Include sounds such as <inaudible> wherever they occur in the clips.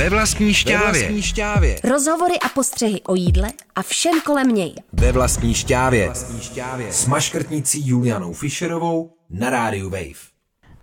Ve vlastní šťávě. Ve vlastní šťávě. Rozhovory a postřehy o jídle a všem kolem něj. Ve vlastní šťávě. Vlastní šťávě. S maškrtnicí Julianou Fischerovou na rádiu Wave.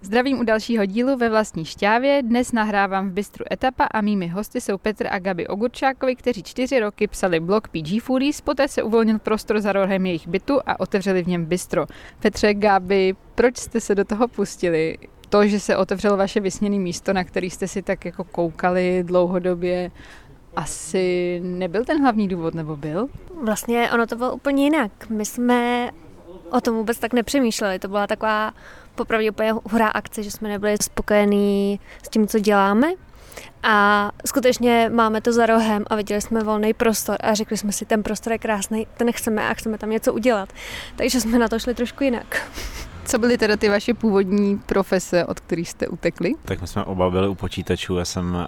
Zdravím u dalšího dílu ve vlastní šťávě. Dnes nahrávám v Bystru Etapa a mými hosty jsou Petr a Gabi Ogurčákovi, kteří čtyři roky psali blog PG Foodies, poté se uvolnil prostor za rohem jejich bytu a otevřeli v něm bistro. Petře, Gabi, proč jste se do toho pustili? To, že se otevřelo vaše vysněné místo, na který jste si tak jako koukali dlouhodobě, asi nebyl ten hlavní důvod, nebo byl? Vlastně ono to bylo úplně jinak. My jsme o tom vůbec tak nepřemýšleli. To byla taková popravdě úplně hurá akce, že jsme nebyli spokojení s tím, co děláme. A skutečně máme to za rohem a viděli jsme volný prostor a řekli jsme si, ten prostor je krásný, ten chceme a chceme tam něco udělat. Takže jsme na to šli trošku jinak. Co byly teda ty vaše původní profese, od kterých jste utekli? Tak my jsme oba byli u počítačů, já jsem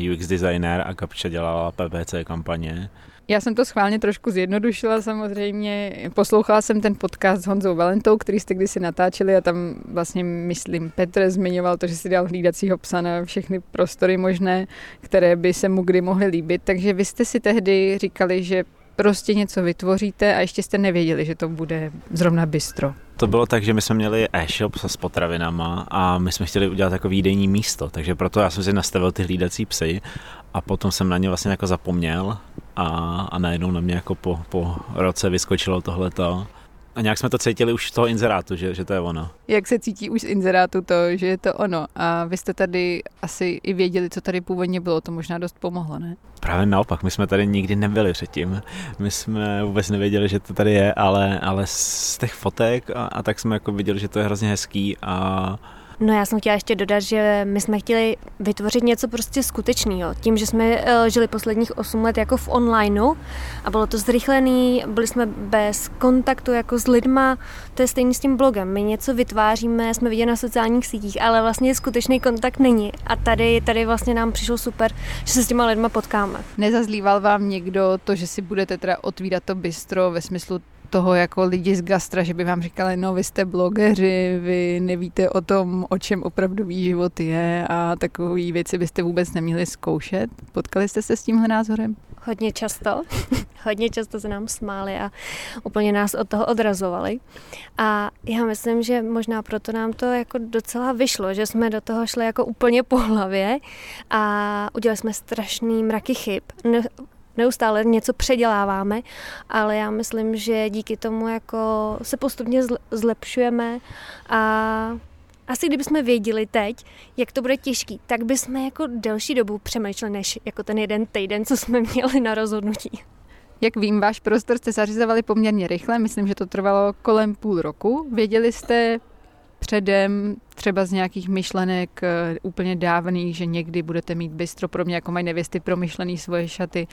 uh, UX designer a Kapča dělala PPC kampaně. Já jsem to schválně trošku zjednodušila samozřejmě. Poslouchala jsem ten podcast s Honzou Valentou, který jste kdysi natáčeli a tam vlastně, myslím, Petr zmiňoval to, že si dal hlídacího psa na všechny prostory možné, které by se mu kdy mohly líbit. Takže vy jste si tehdy říkali, že prostě něco vytvoříte a ještě jste nevěděli, že to bude zrovna bistro. To bylo tak, že my jsme měli e-shop s potravinama a my jsme chtěli udělat jako výdejní místo, takže proto já jsem si nastavil ty hlídací psy a potom jsem na ně vlastně jako zapomněl a, a najednou na mě jako po, po roce vyskočilo tohleto. A nějak jsme to cítili už z toho inzerátu, že, že to je ono. Jak se cítí už z inzerátu to, že je to ono? A vy jste tady asi i věděli, co tady původně bylo, to možná dost pomohlo, ne? Právě naopak, my jsme tady nikdy nebyli předtím. My jsme vůbec nevěděli, že to tady je, ale, ale z těch fotek a, a tak jsme jako viděli, že to je hrozně hezký a No já jsem chtěla ještě dodat, že my jsme chtěli vytvořit něco prostě skutečného. Tím, že jsme eh, žili posledních 8 let jako v onlineu a bylo to zrychlený, byli jsme bez kontaktu jako s lidma, to je stejný s tím blogem. My něco vytváříme, jsme viděli na sociálních sítích, ale vlastně skutečný kontakt není. A tady, tady vlastně nám přišlo super, že se s těma lidma potkáme. Nezazlíval vám někdo to, že si budete teda otvírat to bistro ve smyslu toho jako lidi z gastra, že by vám říkali, no vy jste blogeři, vy nevíte o tom, o čem opravdový život je a takové věci byste vůbec neměli zkoušet. Potkali jste se s tímhle názorem? Hodně často. <laughs> Hodně často se nám smáli a úplně nás od toho odrazovali. A já myslím, že možná proto nám to jako docela vyšlo, že jsme do toho šli jako úplně po hlavě a udělali jsme strašný mraky chyb neustále něco předěláváme, ale já myslím, že díky tomu jako se postupně zlepšujeme a asi kdybychom věděli teď, jak to bude těžký, tak bychom jako delší dobu přemýšleli, než jako ten jeden týden, co jsme <laughs> měli na rozhodnutí. Jak vím, váš prostor jste zařizovali poměrně rychle, myslím, že to trvalo kolem půl roku. Věděli jste předem třeba z nějakých myšlenek eh, úplně dávných, že někdy budete mít bistro, pro mě jako mají nevěsty promyšlený svoje šaty,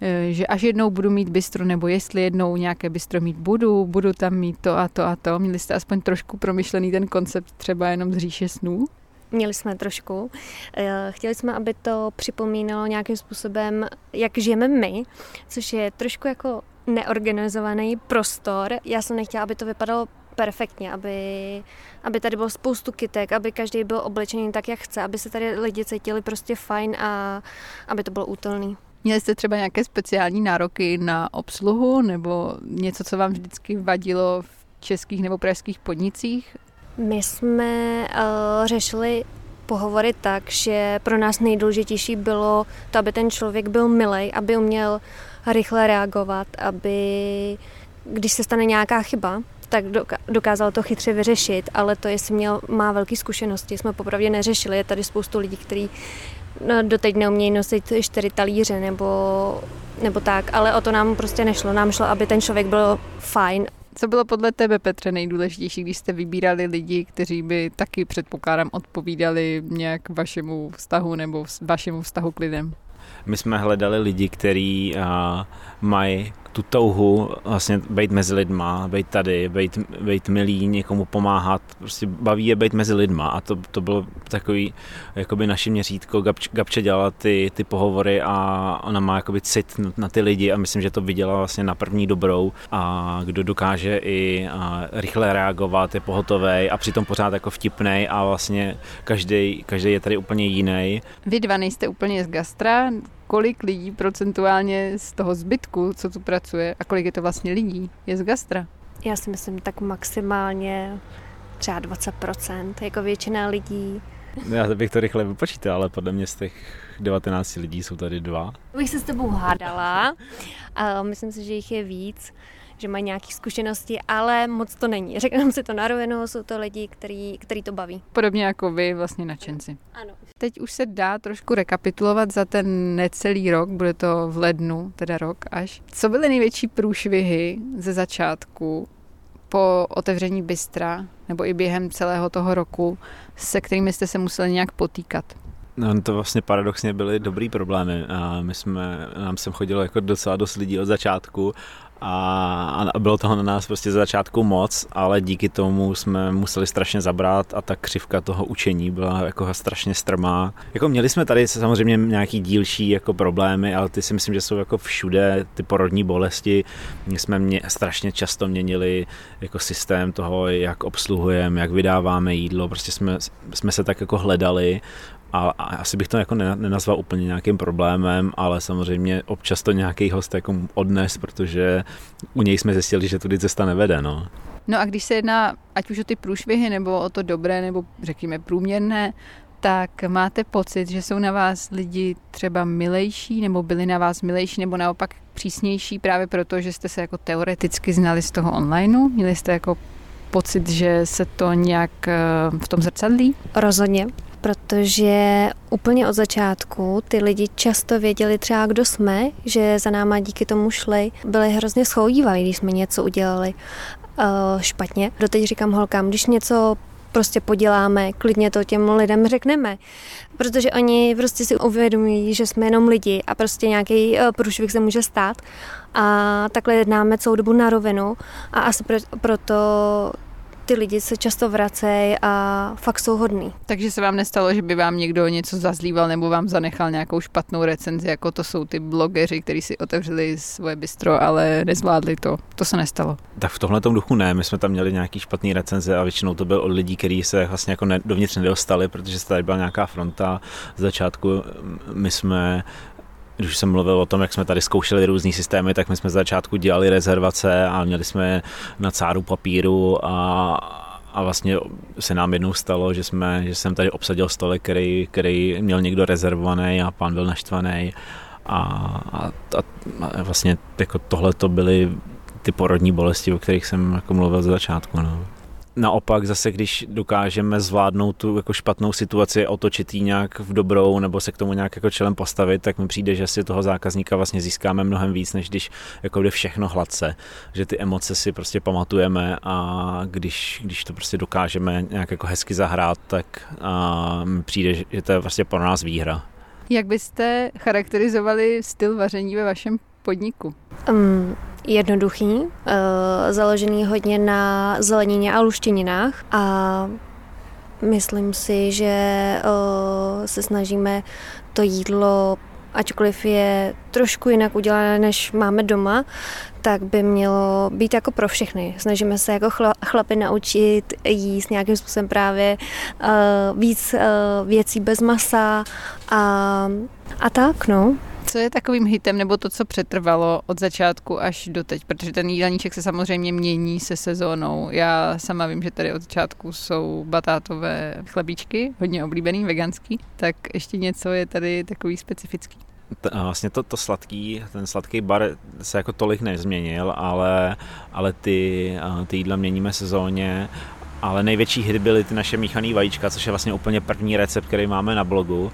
eh, že až jednou budu mít bistro, nebo jestli jednou nějaké bistro mít budu, budu tam mít to a to a to. Měli jste aspoň trošku promyšlený ten koncept třeba jenom z říše snů? Měli jsme trošku. Eh, chtěli jsme, aby to připomínalo nějakým způsobem, jak žijeme my, což je trošku jako neorganizovaný prostor. Já jsem nechtěla, aby to vypadalo perfektně, aby, aby tady bylo spoustu kytek, aby každý byl oblečený tak, jak chce, aby se tady lidi cítili prostě fajn a aby to bylo útelný. Měli jste třeba nějaké speciální nároky na obsluhu nebo něco, co vám vždycky vadilo v českých nebo pražských podnicích? My jsme uh, řešili pohovory tak, že pro nás nejdůležitější bylo to, aby ten člověk byl milej, aby uměl rychle reagovat, aby když se stane nějaká chyba, tak dokázal to chytře vyřešit, ale to, jestli měl, má velké zkušenosti, jsme popravdě neřešili. Je tady spoustu lidí, kteří no, doteď neumějí nosit čtyři talíře nebo, nebo tak, ale o to nám prostě nešlo. Nám šlo, aby ten člověk byl fajn. Co bylo podle tebe, Petře, nejdůležitější, když jste vybírali lidi, kteří by taky, předpokládám, odpovídali nějak vašemu vztahu nebo vašemu vztahu k lidem? My jsme hledali lidi, kteří mají tu touhu vlastně být mezi lidma, být tady, být, být milý, někomu pomáhat, prostě baví je být mezi lidma a to, to bylo takový jakoby naše měřítko. Gabč, Gabče dělala ty, ty pohovory a ona má jakoby cit na ty lidi a myslím, že to viděla vlastně na první dobrou a kdo dokáže i rychle reagovat, je pohotový a přitom pořád jako vtipnej a vlastně každý, každý je tady úplně jiný. Vy dva nejste úplně z gastra, kolik lidí procentuálně z toho zbytku, co tu pracuje a kolik je to vlastně lidí, je z gastra? Já si myslím tak maximálně třeba 20%, jako většina lidí. Já bych to rychle vypočítal, ale podle mě z těch 19 lidí jsou tady dva. Bych se s tebou hádala, a myslím si, že jich je víc že mají nějaké zkušenosti, ale moc to není. Řekneme si to na rovinu, jsou to lidi, který, který to baví. Podobně jako vy, vlastně nadšenci. Ano. Teď už se dá trošku rekapitulovat za ten necelý rok, bude to v lednu, teda rok až. Co byly největší průšvihy ze začátku po otevření bystra, nebo i během celého toho roku, se kterými jste se museli nějak potýkat? No, to vlastně paradoxně byly dobrý problémy. A my jsme, nám sem chodilo jako docela dost lidí od začátku a, a bylo toho na nás prostě z začátku moc, ale díky tomu jsme museli strašně zabrat a ta křivka toho učení byla jako strašně strmá. Jako měli jsme tady samozřejmě nějaký dílší jako problémy, ale ty si myslím, že jsou jako všude ty porodní bolesti. My jsme mě, strašně často měnili jako systém toho, jak obsluhujeme, jak vydáváme jídlo, prostě jsme, jsme se tak jako hledali a, a asi bych to jako nenazval úplně nějakým problémem, ale samozřejmě občas to nějaký host jako odnes, protože u něj jsme zjistili, že tudy cesta nevede. No. No a když se jedná ať už o ty průšvihy, nebo o to dobré, nebo řekněme průměrné, tak máte pocit, že jsou na vás lidi třeba milejší, nebo byli na vás milejší, nebo naopak přísnější právě proto, že jste se jako teoreticky znali z toho onlineu? Měli jste jako pocit, že se to nějak eh, v tom zrcadlí? Rozhodně protože úplně od začátku ty lidi často věděli třeba, kdo jsme, že za náma díky tomu šli. Byli hrozně schoudívaví, když jsme něco udělali uh, špatně. Doteď říkám holkám, když něco prostě poděláme, klidně to těm lidem řekneme. Protože oni prostě si uvědomují, že jsme jenom lidi a prostě nějaký uh, průšvih se může stát. A takhle jednáme celou dobu na rovinu a asi proto ty lidi se často vracejí a fakt jsou hodný. Takže se vám nestalo, že by vám někdo něco zazlíval nebo vám zanechal nějakou špatnou recenzi, jako to jsou ty blogeři, kteří si otevřeli svoje bistro, ale nezvládli to. To se nestalo. Tak v tomhle duchu ne, my jsme tam měli nějaký špatný recenze a většinou to byl od lidí, kteří se vlastně jako ne, dovnitř nedostali, protože se tady byla nějaká fronta. Z začátku my jsme když jsem mluvil o tom, jak jsme tady zkoušeli různý systémy, tak my jsme z začátku dělali rezervace a měli jsme na cáru papíru a, a vlastně se nám jednou stalo, že, jsme, že jsem tady obsadil stolek, který, který měl někdo rezervovaný a pán byl naštvaný a, a, a vlastně jako tohle to byly ty porodní bolesti, o kterých jsem jako mluvil z začátku. No naopak zase, když dokážeme zvládnout tu jako špatnou situaci, otočit ji nějak v dobrou nebo se k tomu nějak jako čelem postavit, tak mi přijde, že si toho zákazníka vlastně získáme mnohem víc, než když jako jde všechno hladce, že ty emoce si prostě pamatujeme a když, když to prostě dokážeme nějak jako hezky zahrát, tak a mi přijde, že to je vlastně pro nás výhra. Jak byste charakterizovali styl vaření ve vašem podniku? Um, jednoduchý, uh, založený hodně na zelenině a luštěninách a myslím si, že uh, se snažíme to jídlo ačkoliv je trošku jinak udělané, než máme doma, tak by mělo být jako pro všechny. Snažíme se jako chlapy naučit jíst nějakým způsobem právě uh, víc uh, věcí bez masa a, a tak, no co je takovým hitem, nebo to, co přetrvalo od začátku až do teď? Protože ten jídelníček se samozřejmě mění se sezónou. Já sama vím, že tady od začátku jsou batátové chlebíčky, hodně oblíbený, veganský. Tak ještě něco je tady takový specifický. Vlastně to, to sladký, ten sladký bar se jako tolik nezměnil, ale, ale ty, ty jídla měníme sezóně ale největší hit byly ty naše míchané vajíčka, což je vlastně úplně první recept, který máme na blogu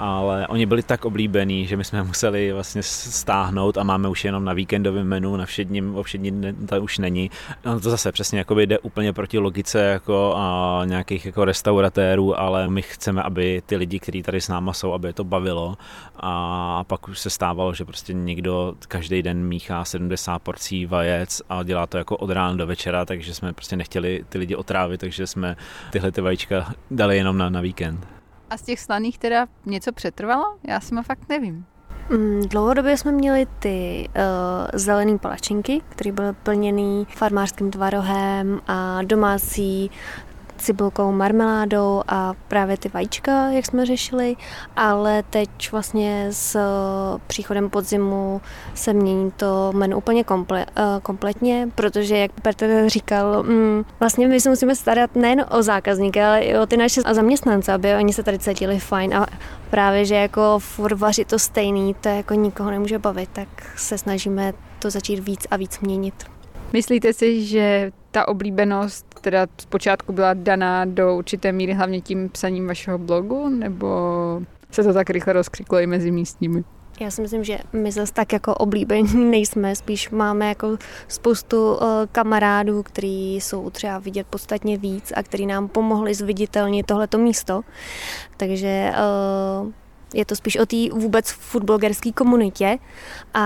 ale oni byli tak oblíbení, že my jsme museli vlastně stáhnout a máme už jenom na víkendovém menu, na všedním, o všední to už není. No to zase přesně jako jde úplně proti logice jako a nějakých jako restauratérů, ale my chceme, aby ty lidi, kteří tady s náma jsou, aby je to bavilo a pak už se stávalo, že prostě někdo každý den míchá 70 porcí vajec a dělá to jako od rána do večera, takže jsme prostě nechtěli ty lidi otrávit, takže jsme tyhle ty vajíčka dali jenom na, na víkend. A z těch slaných teda něco přetrvalo? Já si fakt nevím. Mm, dlouhodobě jsme měli ty uh, zelené palačinky, které byly plněné farmářským tvarohem a domácí cibulkou, marmeládou a právě ty vajíčka, jak jsme řešili, ale teď vlastně s eh, příchodem podzimu se mění to menu úplně komple, uh, kompletně, protože jak Petr říkal, mm, vlastně my se musíme starat nejen o zákazníky, ale i o ty naše zaměstnance, aby oni se tady cítili fajn a právě, že jako furt vařit to stejný, to jako nikoho nemůže bavit, tak se snažíme to začít víc a víc měnit. Myslíte si, že ta oblíbenost teda zpočátku byla daná do určité míry hlavně tím psaním vašeho blogu, nebo se to tak rychle rozkřiklo i mezi místními? Já si myslím, že my zase tak jako oblíbení nejsme, spíš máme jako spoustu uh, kamarádů, kteří jsou třeba vidět podstatně víc a kteří nám pomohli zviditelnit tohleto místo. Takže uh, je to spíš o té vůbec foodblogerské komunitě a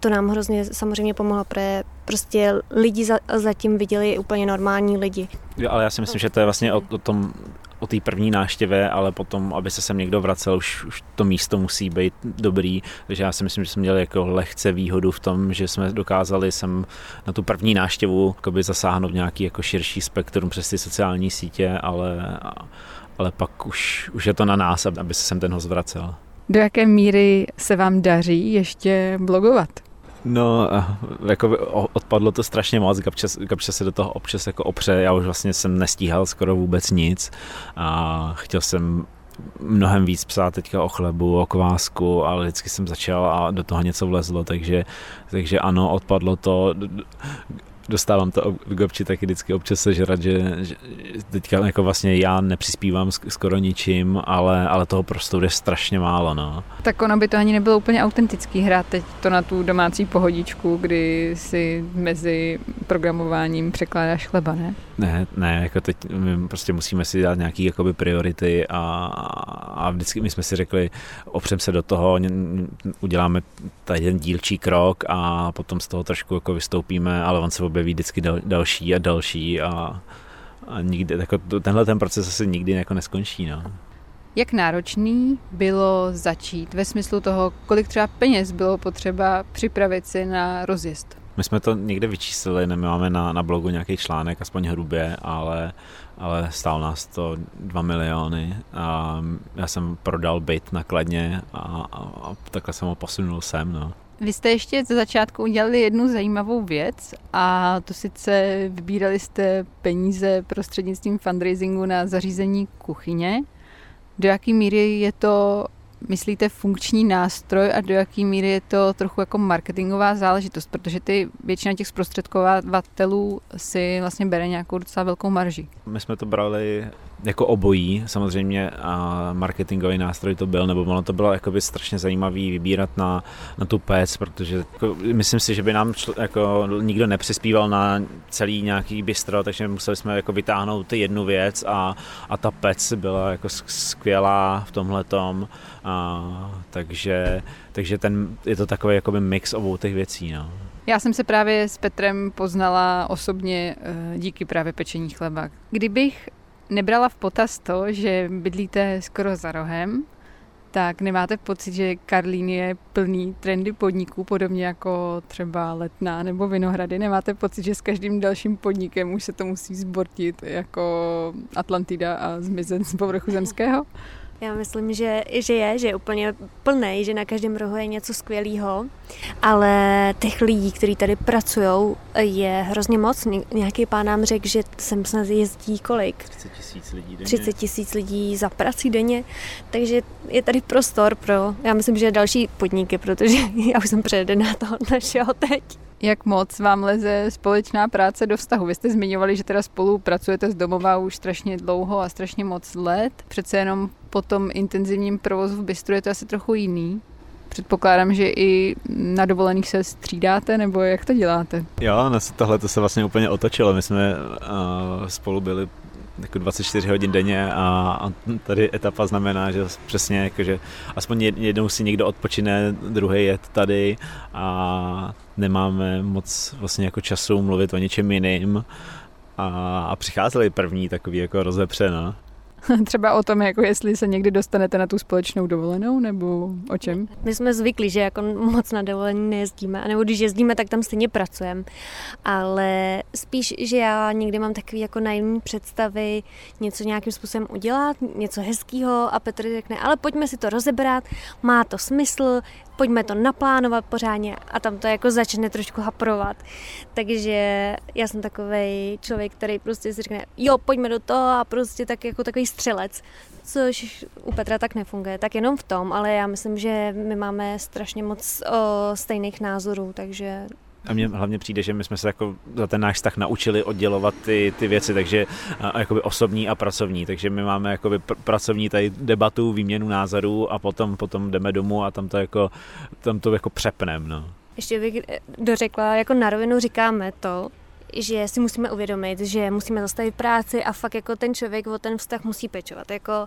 to nám hrozně samozřejmě pomohlo, protože prostě lidi za, zatím viděli úplně normální lidi. Jo, ale já si myslím, že to je vlastně o, o tom, o té první náštěvě, ale potom, aby se sem někdo vracel, už, už to místo musí být dobrý. Takže já si myslím, že jsme měli jako lehce výhodu v tom, že jsme dokázali sem na tu první náštěvu zasáhnout nějaký jako širší spektrum přes ty sociální sítě, ale ale pak už, už je to na nás, aby se sem ten host vracel. Do jaké míry se vám daří ještě blogovat? No, jako odpadlo to strašně moc, Gabče se do toho občas jako opře, já už vlastně jsem nestíhal skoro vůbec nic a chtěl jsem mnohem víc psát teďka o chlebu, o kvásku, ale vždycky jsem začal a do toho něco vlezlo, takže, takže ano, odpadlo to dostávám to od Gobči taky vždycky občas sežrat, že, že teďka jako vlastně já nepřispívám skoro ničím, ale, ale toho prostoru je strašně málo. No. Tak ono by to ani nebylo úplně autentický hrát teď to na tu domácí pohodičku, kdy si mezi programováním překládáš chleba, ne? Ne, ne, jako teď my prostě musíme si dát nějaký jakoby priority a, a vždycky my jsme si řekli, opřem se do toho, uděláme tady ten dílčí krok a potom z toho trošku jako vystoupíme, ale on se objeví vždycky dal, další a další a, a nikdy, jako tenhle ten proces asi nikdy jako neskončí. No. Jak náročný bylo začít ve smyslu toho, kolik třeba peněz bylo potřeba připravit si na rozjezd? My jsme to někde vyčíslili, nemáme na, na blogu nějaký článek, aspoň hrubě, ale, ale stál nás to 2 miliony a já jsem prodal byt nakladně a, a, a takhle jsem ho posunul sem. No. Vy jste ještě ze začátku udělali jednu zajímavou věc a to sice vybírali jste peníze prostřednictvím fundraisingu na zařízení kuchyně. Do jaké míry je to myslíte funkční nástroj a do jaké míry je to trochu jako marketingová záležitost, protože ty většina těch zprostředkovatelů si vlastně bere nějakou docela velkou marži. My jsme to brali jako obojí, samozřejmě a marketingový nástroj to byl, nebo ono to bylo jakoby strašně zajímavý vybírat na, na tu pec, protože jako, myslím si, že by nám čl, jako nikdo nepřispíval na celý nějaký bistro, takže museli jsme jako vytáhnout ty jednu věc a, a ta pec byla jako skvělá v tomhle tom, takže, takže ten, je to takový jakoby mix obou těch věcí. No. Já jsem se právě s Petrem poznala osobně eh, díky právě pečení chleba. Kdybych nebrala v potaz to, že bydlíte skoro za rohem, tak nemáte pocit, že Karlín je plný trendy podniků, podobně jako třeba Letná nebo Vinohrady? Nemáte pocit, že s každým dalším podnikem už se to musí zbortit jako Atlantida a zmizet z povrchu zemského? <laughs> Já myslím, že, že je, že je úplně plný, že na každém rohu je něco skvělého, ale těch lidí, kteří tady pracují, je hrozně moc. Nějaký pán nám řekl, že sem snad jezdí kolik? 30 tisíc lidí denně. 30 tisíc lidí za prací denně, takže je tady prostor pro, já myslím, že další podniky, protože <laughs> já už jsem přejedená toho našeho teď. Jak moc vám leze společná práce do vztahu? Vy jste zmiňovali, že teda spolu pracujete z domova už strašně dlouho a strašně moc let. Přece jenom po tom intenzivním provozu v bistru je to asi trochu jiný. Předpokládám, že i na dovolených se střídáte, nebo jak to děláte? Jo, na tohle to se vlastně úplně otočilo. My jsme uh, spolu byli jako 24 hodin denně a, a tady etapa znamená, že přesně jako, že aspoň jednou si někdo odpočine, druhý je tady a nemáme moc vlastně jako času mluvit o něčem jiným a, a přicházeli první takový jako rozepře, no. <laughs> Třeba o tom, jako jestli se někdy dostanete na tu společnou dovolenou, nebo o čem? My jsme zvyklí, že jako moc na dovolení nejezdíme, nebo když jezdíme, tak tam stejně pracujeme. Ale spíš, že já někdy mám takový jako naivní představy něco nějakým způsobem udělat, něco hezkého a Petr řekne, ale pojďme si to rozebrat, má to smysl, pojďme to naplánovat pořádně a tam to jako začne trošku haprovat. Takže já jsem takový člověk, který prostě si řekne, jo, pojďme do toho a prostě tak jako takový střelec, což u Petra tak nefunguje, tak jenom v tom, ale já myslím, že my máme strašně moc o, stejných názorů, takže a mně hlavně přijde, že my jsme se jako za ten náš vztah naučili oddělovat ty, ty věci, takže a, jakoby osobní a pracovní, takže my máme jakoby pr- pracovní tady debatu, výměnu názorů a potom, potom jdeme domů a tam to jako, tam to jako přepnem, no. Ještě bych eh, dořekla, jako na rovinu říkáme to, že si musíme uvědomit, že musíme zastavit práci a fakt jako ten člověk o ten vztah musí pečovat. Jako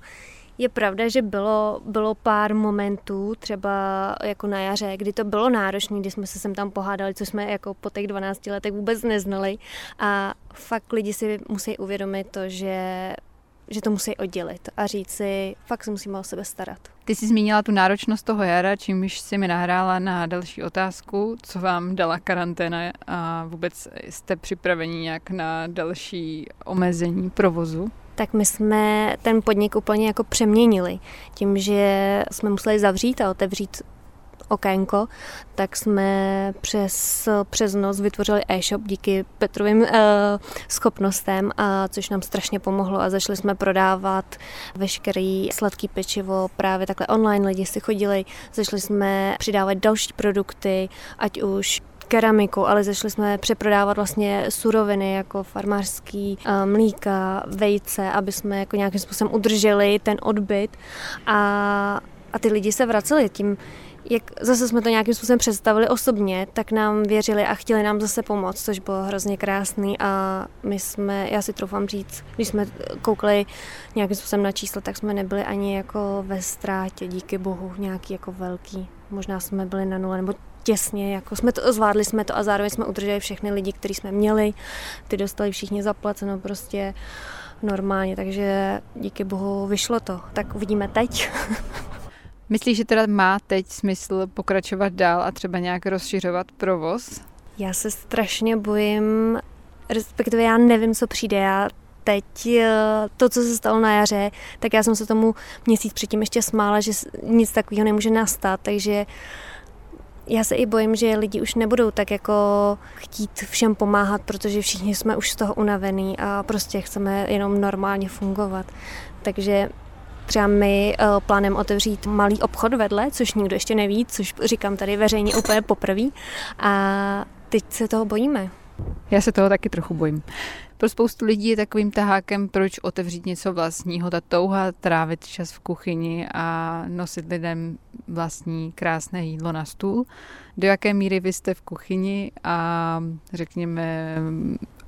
je pravda, že bylo, bylo pár momentů, třeba jako na jaře, kdy to bylo náročné, kdy jsme se sem tam pohádali, co jsme jako po těch 12 letech vůbec neznali. A fakt lidi si musí uvědomit to, že že to musí oddělit a říct si, fakt se musíme o sebe starat. Ty jsi zmínila tu náročnost toho jara, čímž si mi nahrála na další otázku, co vám dala karanténa a vůbec jste připraveni nějak na další omezení provozu? Tak my jsme ten podnik úplně jako přeměnili. Tím, že jsme museli zavřít a otevřít okénko, tak jsme přes, přes noc vytvořili e-shop díky Petrovým uh, schopnostem, a což nám strašně pomohlo a začali jsme prodávat veškerý sladký pečivo právě takhle online, lidi si chodili, začali jsme přidávat další produkty, ať už keramiku, ale začali jsme přeprodávat vlastně suroviny jako farmářský eh, mlíka, vejce, aby jsme jako nějakým způsobem udrželi ten odbyt a, a ty lidi se vraceli tím, jak zase jsme to nějakým způsobem představili osobně, tak nám věřili a chtěli nám zase pomoct, což bylo hrozně krásný a my jsme, já si troufám říct, když jsme koukali nějakým způsobem na číslo, tak jsme nebyli ani jako ve ztrátě, díky bohu, nějaký jako velký. Možná jsme byli na nule, nebo těsně, jako jsme to, zvládli jsme to a zároveň jsme udrželi všechny lidi, kteří jsme měli, ty dostali všichni zaplaceno prostě normálně, takže díky bohu vyšlo to. Tak uvidíme teď. <laughs> Myslíš, že teda má teď smysl pokračovat dál a třeba nějak rozšiřovat provoz? Já se strašně bojím, respektive já nevím, co přijde. Já teď eh, to, co se stalo na jaře, tak já jsem se tomu měsíc předtím ještě smála, že nic takového nemůže nastat, takže já se i bojím, že lidi už nebudou tak jako chtít všem pomáhat, protože všichni jsme už z toho unavení a prostě chceme jenom normálně fungovat. Takže třeba my uh, plánem otevřít malý obchod vedle, což nikdo ještě neví, což říkám tady veřejně úplně poprvé. A teď se toho bojíme. Já se toho taky trochu bojím. Pro spoustu lidí je takovým tahákem, proč otevřít něco vlastního, ta touha trávit čas v kuchyni a nosit lidem vlastní krásné jídlo na stůl. Do jaké míry vy jste v kuchyni a řekněme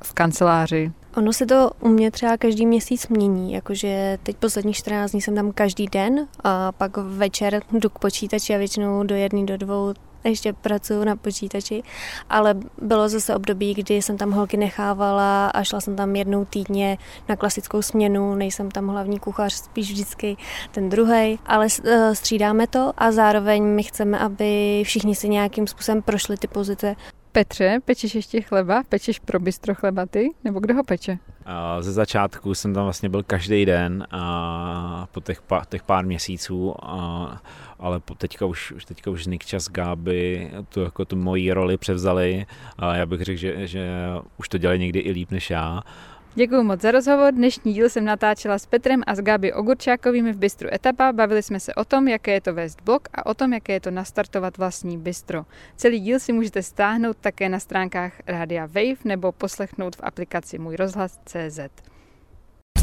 v kanceláři? Ono se to u mě třeba každý měsíc mění, jakože teď posledních 14 dní jsem tam každý den a pak večer jdu k počítači a většinou do jedné, do dvou ještě pracuju na počítači, ale bylo zase období, kdy jsem tam holky nechávala a šla jsem tam jednou týdně na klasickou směnu, nejsem tam hlavní kuchař, spíš vždycky ten druhý, ale eh, střídáme to a zároveň my chceme, aby všichni si nějakým způsobem prošli ty pozice. Petře, pečeš ještě chleba? Pečeš pro bistro chleba ty? Nebo kdo ho peče? Ze začátku jsem tam vlastně byl každý den a po těch, pár, těch pár měsíců, a, ale po teďka už, teďka už Nikčas Gáby tu, jako tu moji roli převzali a já bych řekl, že, že už to dělají někdy i líp než já Děkuji moc za rozhovor. Dnešní díl jsem natáčela s Petrem a s Gabi Ogurčákovými v Bistru Etapa. Bavili jsme se o tom, jaké je to vést blog a o tom, jaké je to nastartovat vlastní bistro. Celý díl si můžete stáhnout také na stránkách Rádia Wave nebo poslechnout v aplikaci Můj rozhlas CZ.